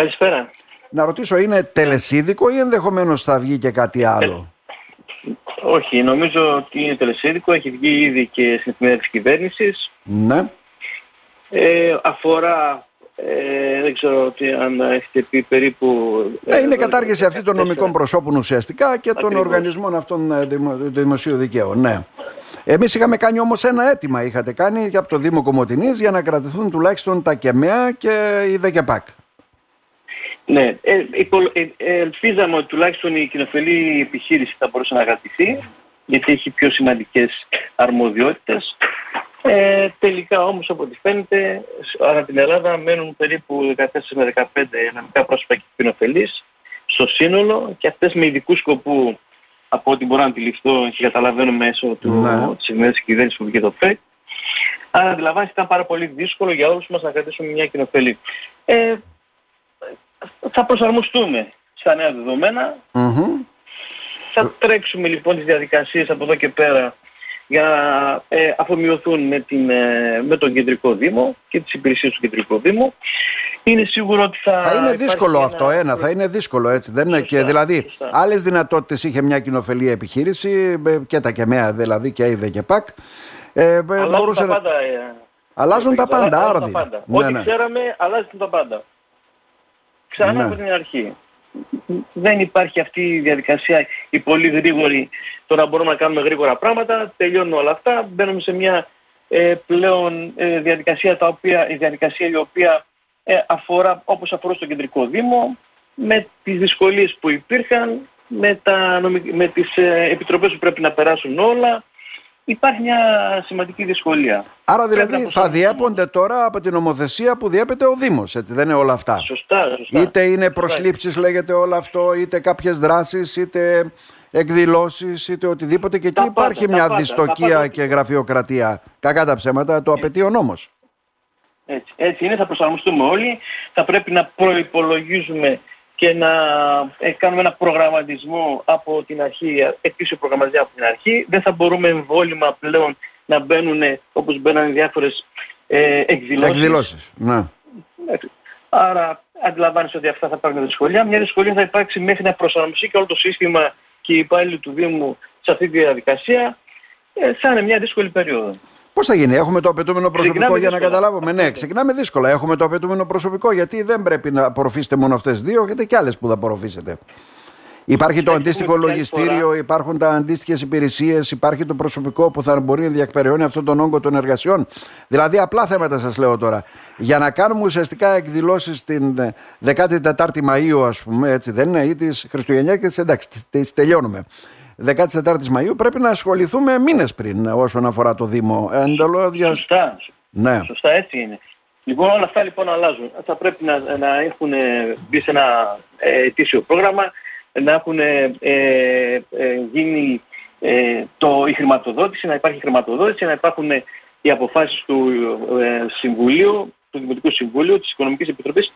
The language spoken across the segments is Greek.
Καλησπέρα. Να ρωτήσω, είναι τελεσίδικο ή ενδεχομένως θα βγει και κάτι άλλο; Όχι, νομίζω ότι είναι τελεσίδικο. Έχει βγει ήδη και στην εφημερίδα της κυβέρνησης. Ναι. Ε, αφορά, ε, δεν ξέρω τι, αν έχετε πει περίπου... Ε, είναι ε, κατάργηση αυτή των νομικών τέσσερα. προσώπων ουσιαστικά και των Ακριβώς. οργανισμών αυτών ε, δημο- του δημοσίου δικαίου. Ναι. Εμείς είχαμε κάνει όμως ένα αίτημα, είχατε κάνει και από το Δήμο Κομωτινής για να κρατηθούν τουλάχιστον τα ΚΕΜΕΑ και η ΔΕΚΕΠΑΚ. Ναι, ε, υπο- ε, ε, ελπίζαμε ότι τουλάχιστον η κοινοφελή επιχείρηση θα μπορούσε να κρατηθεί, γιατί έχει πιο σημαντικές αρμοδιότητες. Ε, τελικά όμως από ό,τι φαίνεται, σ- ανά την Ελλάδα μένουν περίπου 14 με 15 νομικά πρόσωπα και κοινοφελείς στο σύνολο και αυτές με ειδικού σκοπού από ό,τι μπορώ να αντιληφθώ και καταλαβαίνω μέσω του, Ναι. της σημερινής κυβέρνησης που βγήκε το ΦΕΚ. Άρα αντιλαμβάνεστε ήταν πάρα πολύ δύσκολο για όλους μας να κρατήσουμε μια κοινοφελή. Ε, θα προσαρμοστούμε στα νέα δεδομένα. Μμμ. Θα τρέξουμε λοιπόν τις διαδικασίες από εδώ και πέρα για να ε, αφομοιωθούν με, την, ε, με τον Κεντρικό Δήμο και τις υπηρεσίες του Κεντρικού Δήμου. Είναι σίγουρο ότι θα... Θα είναι υπάρχει δύσκολο ένα- αυτό, ένα, θα είναι δύσκολο έτσι. Δεν είναι Σωστά, και δηλαδή σωστά. άλλες δυνατότητες είχε μια κοινοφελή επιχείρηση ε, και τα ΚΕΜΕΑ δηλαδή και η ΔΕΚΕΠΑΚ. Ε, ε, Αλλάζουν μπορούσε τα να- πάντα. ε, Αλλάζουν τα πάντα, αλλάζουν άρδι. τα πάντα. Ναι, Ό,τι ναι. ξέραμε, αλλάζουν τα πάντα. Ξανά Ναι. από την αρχή. Δεν υπάρχει αυτή η διαδικασία η πολύ γρήγορη. Τώρα μπορούμε να κάνουμε γρήγορα πράγματα, τελειώνουν όλα αυτά, μπαίνουμε σε μια ε, πλέον ε, διαδικασία, τα οποία, η διαδικασία η οποία ε, αφορά όπως αφορά στο κεντρικό δήμο, με τις δυσκολίες που υπήρχαν, με, τα, νομι- με τις ε, επιτροπές που πρέπει να περάσουν όλα. Υπάρχει μια σημαντική δυσκολία. Άρα Πρέπει να δηλαδή θα προσαρμοστούμε. διέπονται τώρα από την νομοθεσία που διέπεται ο Δήμος, έτσι δεν είναι όλα αυτά; Σωστά, σωστά. Είτε είναι Σωστά. προσλήψεις λέγεται όλο αυτό, είτε κάποιες δράσεις, είτε εκδηλώσεις, είτε οτιδήποτε και εκεί Τα πάντα, υπάρχει τα μια πάντα, τα δυστοκία πάντα. και γραφειοκρατία. Κακά τα ψέματα, το απαιτεί ο νόμος. Έτσι, έτσι είναι, θα προσαρμοστούμε όλοι. Θα πρέπει να προϋπολογίζουμε και να ε, κάνουμε ένα προγραμματισμό από την αρχή, επίσης προγραμματισμό από την αρχή. Δεν θα μπορούμε εμβόλυμα πλέον να μπαίνουν όπως μπαίνανε διάφορες ε, εκδηλώσεις. Εκδηλώσεις, ναι. Εντάξει. Άρα αντιλαμβάνεσαι ότι αυτά θα υπάρχουν δυσκολία. Μια δυσκολία θα υπάρξει μέχρι να προσαρμοστεί και όλο το σύστημα και οι υπάλληλοι του Δήμου σε αυτή τη διαδικασία. Ε, θα είναι μια δύσκολη περίοδο. Πώς θα γίνει, έχουμε το απαιτούμενο προσωπικό Ξεκινάμε για να δύσκολα. καταλάβουμε. Ναι, ξεκινάμε δύσκολα. Έχουμε το απαιτούμενο προσωπικό γιατί δεν πρέπει να απορροφήσετε μόνο αυτές δύο, γιατί και άλλες που θα απορροφήσετε. Υπάρχει το Θα αντίστοιχο έχουμε μια λογιστήριο, φορά. υπάρχουν τα αντίστοιχες υπηρεσίες, υπάρχει το προσωπικό που θα μπορεί να διακπεραιώνει αυτόν τον όγκο των εργασιών. Δηλαδή, απλά θέματα σας λέω τώρα. Για να κάνουμε ουσιαστικά εκδηλώσεις την ε, 14η Μαου, ας πούμε, έτσι δεν είναι, ή τις Χριστουγεννιάτικες, εντάξει, τις τελειώνουμε. 14η Μαου πρέπει να ασχοληθούμε μήνες πριν όσον αφορά το Δήμο. Εντελώς Σωστά. Ναι. Σωστά, έτσι είναι. Λοιπόν, όλα αυτά λοιπόν αλλάζουν. Θα πρέπει να, να έχουν ε, μπει σε ένα ε, ετήσιο πρόγραμμα, να έχουν ε, ε, γίνει ε, το, η χρηματοδότηση, να υπάρχει χρηματοδότηση, να υπάρχουν ε, οι αποφάσεις του ε, Συμβουλίου, του Δημοτικού Συμβουλίου, της Οικονομικής Επιτροπής.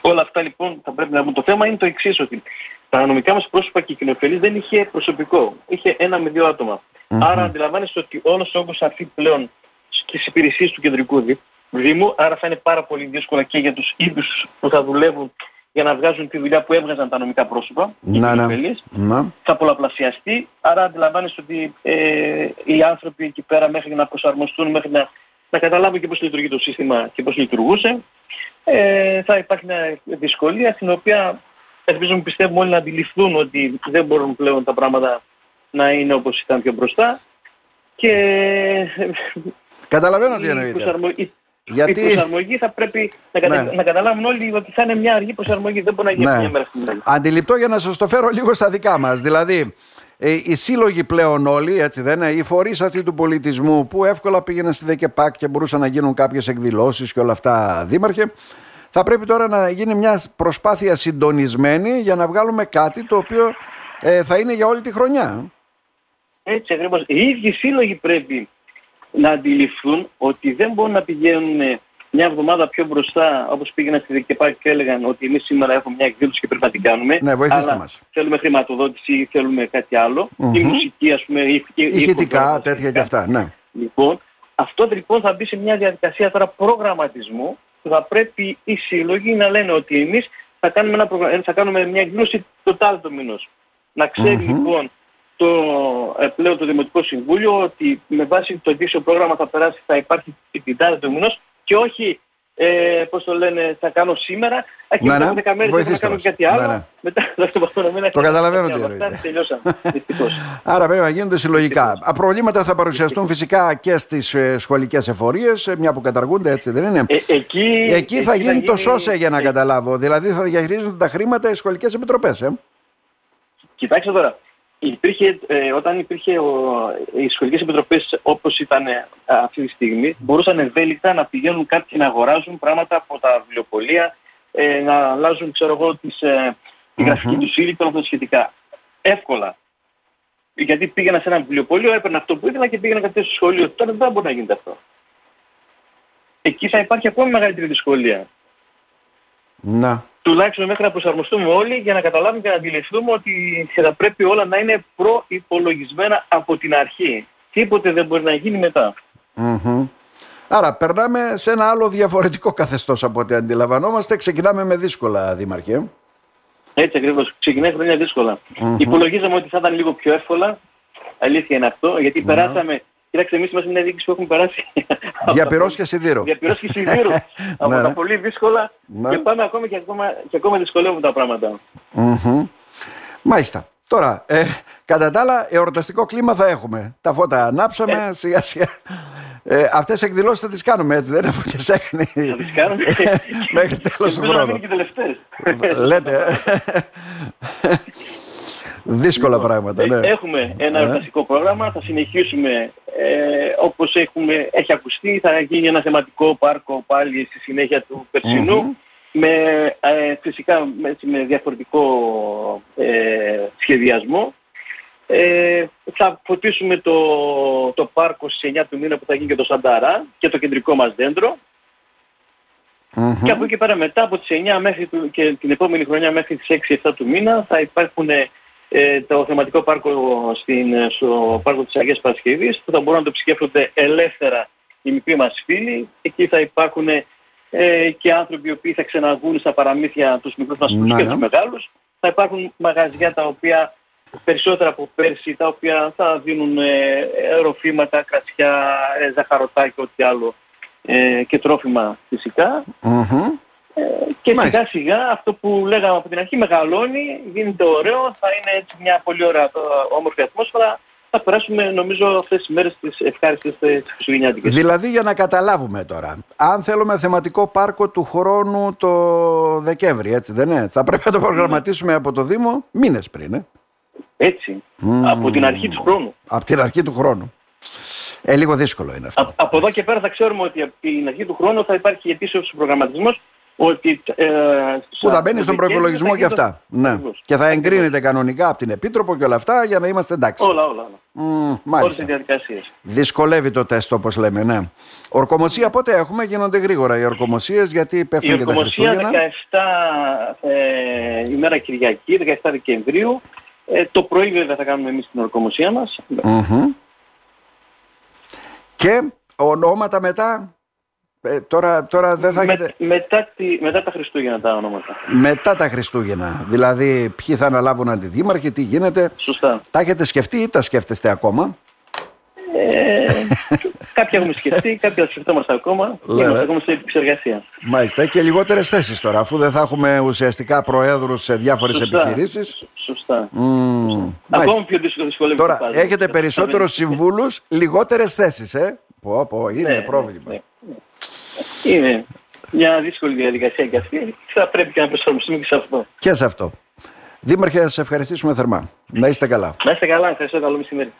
Όλα αυτά λοιπόν θα πρέπει να βγουν. Το θέμα είναι το εξής, ότι τα νομικά μας πρόσωπα και η κοινοφελής δεν είχε προσωπικό. Είχε ένα με δύο άτομα. Άρα αντιλαμβάνεστε ότι όλος ο όγκος θα έρθει πλέον στις υπηρεσίες του κεντρικού δι- Δήμου, άρα θα είναι πάρα πολύ δύσκολο και για τους ίδιους που θα δουλεύουν για να βγάζουν τη δουλειά που έβγαζαν τα νομικά πρόσωπα, οι Ναι, ναι. κοινοφελείς. Ναι. θα πολλαπλασιαστεί, άρα αντιλαμβάνεστε ότι ε, οι άνθρωποι εκεί πέρα μέχρι να προσαρμοστούν, μέχρι να, να καταλάβουν και πώς λειτουργεί το σύστημα και πώς λειτουργούσε, ε, θα υπάρχει μια δυσκολία στην οποία ελπίζουμε πιστεύουμε όλοι να αντιληφθούν ότι δεν μπορούν πλέον τα πράγματα να είναι όπως ήταν πιο μπροστά και Καταλαβαίνω τι η, εννοείται. προσαρμογή, Γιατί- η προσαρμογή θα πρέπει να, κατα... Ναι. να καταλάβουν όλοι ότι θα είναι μια αργή προσαρμογή, δεν μπορεί να γίνει Ναι. μια μέρα στην άλλη. Αντιληπτό για να σας το φέρω λίγο στα δικά μας. Δηλαδή, ε, οι σύλλογοι πλέον όλοι, έτσι δεν είναι, οι φορείς αυτοί του πολιτισμού που εύκολα πήγαιναν στη ΔΕΚΕΠΑΚ και μπορούσαν να γίνουν κάποιες εκδηλώσεις και όλα αυτά δήμαρχε, θα πρέπει τώρα να γίνει μια προσπάθεια συντονισμένη για να βγάλουμε κάτι το οποίο ε, θα είναι για όλη τη χρονιά. Έτσι ακριβώς. Οι ίδιοι σύλλογοι πρέπει να αντιληφθούν ότι δεν μπορούν να πηγαίνουν μια εβδομάδα πιο μπροστά όπως πήγαιναν στη ΔΚΠΑ και έλεγαν ότι εμείς σήμερα έχουμε μια εκδήλωση και πρέπει να την κάνουμε. Ναι, βοηθήστε αλλά μας. θέλουμε χρηματοδότηση ή θέλουμε κάτι άλλο. Μμμ. Η μουσική ας πούμε. Η, η, η Ηχητικά, φωτογραφία, τέτοια και αυτά. Ναι. Λοιπόν, αυτό λοιπόν θα μπει σε μια διαδικασία τώρα προγραμματισμού θα πρέπει οι σύλλογοι να λένε ότι εμείς θα κάνουμε, ένα προγρα... θα κάνουμε μια εκδήλωση το τάλτο μηνός. Να ξερει λοιπόν το, ε, πλέον το Δημοτικό Συμβούλιο ότι με βάση το ετήσιο πρόγραμμα θα περάσει, θα υπάρχει την τάδε του μηνός και όχι ε, πώς το λένε, θα κάνω σήμερα, έχει ναι, ναι. 10 μέρες θα κάνω κάτι άλλο, ναι, ναι. μετά θα το πω να Το καταλαβαίνω τι εννοείται. Τελειώσαμε, Άρα πρέπει να γίνονται συλλογικά. Προβλήματα θα παρουσιαστούν φυσικά και στις ε, σχολικές εφορίες, ε, μια που καταργούνται έτσι δεν είναι; Ε, εκεί, εκεί θα γίνει το σώσε για να καταλάβω, δηλαδή θα διαχειρίζονται τα χρήματα οι σχολικές επιτροπές. Ε; Κοιτάξτε τώρα, Υπήρχε, ε, όταν υπήρχε ο, οι σχολικές επιτροπές όπως ήταν ε, αυτή τη στιγμή, μπορούσαν ευέλικτα να πηγαίνουν κάποιοι να αγοράζουν πράγματα από τα βιβλιοπολία, ε, να αλλάζουν, ξέρω εγώ, τις, ε, τη γραφική τους ύλη και όλα σχετικά. Εύκολα. Γιατί πήγαινα σε ένα βιβλιοπωλείο, έπαιρνα αυτό που ήθελα και πήγαινα κάτι στο σχολείο. Τώρα δεν μπορεί να γίνεται αυτό. Εκεί θα υπάρχει ακόμη μεγαλύτερη δυσκολία. Να τουλάχιστον μέχρι να προσαρμοστούμε όλοι για να καταλάβουμε και να αντιληφθούμε ότι θα πρέπει όλα να είναι προϋπολογισμένα από την αρχή. Τίποτε δεν μπορεί να γίνει Άρα περνάμε σε ένα άλλο διαφορετικό καθεστώς από ό,τι αντιλαμβανόμαστε. Ξεκινάμε με δύσκολα, Δήμαρχε. Έτσι ακριβώς. Ξεκινάει χρόνια δύσκολα. Mm-hmm. Υπολογίζαμε ότι θα ήταν λίγο πιο εύκολα. Αλήθεια είναι αυτό, γιατί περάσαμε Κοιτάξτε, εμείς είμαστε μια διοίκηση που έχουμε περάσει. Για πυρός και σιδήρο. Για πυρός και σιδήρο. από τα ναι. πολύ δύσκολα ναι. και πάμε ακόμα και ακόμα, και ακόμα δυσκολεύουν τα πράγματα. Μάλιστα. Τώρα, ε, κατά τα άλλα, εορταστικό κλίμα θα έχουμε. Τα φώτα ανάψαμε, ε. σιγά σιγά. Ε, αυτές οι εκδηλώσεις θα τις κάνουμε έτσι, δεν είναι που τις έκανε. Θα τις κάνουμε μέχρι τέλος του χρόνου. και τελευταίες. Λέτε. Δύσκολα λοιπόν, πράγματα, ναι. Έχουμε ένα ε. εορταστικό πρόγραμμα, θα συνεχίσουμε ε, όπως έχουμε, έχει ακουστεί, θα γίνει ένα θεματικό πάρκο πάλι στη συνέχεια του περσινου με, ε, φυσικά με, με διαφορετικό ε, σχεδιασμό. Ε, θα φωτίσουμε το, το πάρκο στις 9 του μήνα που θα γίνει και το Σανταρά και το κεντρικό μας δέντρο. Και από εκεί πέρα μετά από τις 9 μέχρι και την επόμενη χρονιά μέχρι τις 6-7 του μήνα θα υπάρχουν ε, το θεματικό πάρκο στην, στο πάρκο της Αγίας Παρασκευής που θα μπορούν να το επισκέφτονται ελεύθερα οι μικροί μας φίλοι. Εκεί θα υπάρχουν ε, και άνθρωποι οι οποίοι θα ξαναβγούν στα παραμύθια τους μικρούς μας φίλους και τους μεγάλους. Θα υπάρχουν μαγαζιά τα οποία περισσότερα από πέρσι, τα οποία θα δίνουν ε, ροφήματα, κρασιά, ε, ζαχαρωτά και ό,τι άλλο ε, και τρόφιμα ε, και σιγά σιγά αυτό που λέγαμε από την αρχή μεγαλώνει, γίνεται ωραίο, θα είναι έτσι μια πολύ ωραία όμορφη ατμόσφαιρα. Θα περάσουμε νομίζω αυτές τις μέρες τις ευχάριστες τις Χριστουγεννιάτικες. Δηλαδή για να καταλάβουμε τώρα, αν θέλουμε θεματικό πάρκο του χρόνου το Δεκέμβρη, έτσι δεν είναι, θα πρέπει να το προγραμματίσουμε από το Δήμο μήνες πριν, ε; Έτσι, από την αρχή του χρόνου. Από την αρχή του χρόνου. Ε, λίγο δύσκολο είναι αυτό. από εδώ και πέρα θα ξέρουμε ότι από την αρχή του χρόνου θα υπάρχει επίσης προγραμματισμός ότι... Ε, που θα μπαίνει στον προπολογισμό και αυτά. Ναι. Και θα εγκρίνεται κανονικά από την Επίτροπο και όλα αυτά για να είμαστε εντάξει. Όλα, όλα. όλα. Mm, Όλες οι διαδικασίες. Δυσκολεύει το τεστ όπως λέμε, ναι. Ορκομοσία πότε έχουμε, γίνονται γρήγορα οι ορκομοσίες γιατί πέφτουν και τα Χριστούγεννα. Η ορκομοσία 17 ε, ημέρα Κυριακή, 17 Δεκεμβρίου. Ε, το πρωί βέβαια θα κάνουμε εμείς την ορκομοσία μας. Mm-hmm. Και ονόματα μετά ε, τώρα, τώρα δεν θα έχετε... μετά, τη, μετά τα Χριστούγεννα τα ονόματα. Μετά τα Χριστούγεννα. Δηλαδή, ποιοι θα αναλάβουν αντιδήμαρχοι, τι γίνεται. Σωστά. Τα έχετε σκεφτεί ή τα σκέφτεστε ακόμα; Ε, κάποια έχουμε σκεφτεί, κάποια σκεφτόμαστε ακόμα. Είμαστε ακόμα σε επεξεργασία. Μάλιστα. Και λιγότερες θέσεις τώρα, αφού δεν θα έχουμε ουσιαστικά προέδρους σε διάφορες επιχειρήσεις. Σωστά. Mm, ακόμα πιο δύσκολο Τώρα, έχετε περισσότερους συμβούλους, λιγότερες θέσεις, ε. Πω, πω, είναι ναι, πρόβλημα. Ναι, ναι. Είναι μια δύσκολη διαδικασία και αυτή. Θα πρέπει και να προσαρμοστούμε και σε αυτό. Και σε αυτό. Δήμαρχε, να σας ευχαριστήσουμε θερμά. Να είστε καλά. Να είστε καλά. Ευχαριστώ. Καλό μεσημέρι.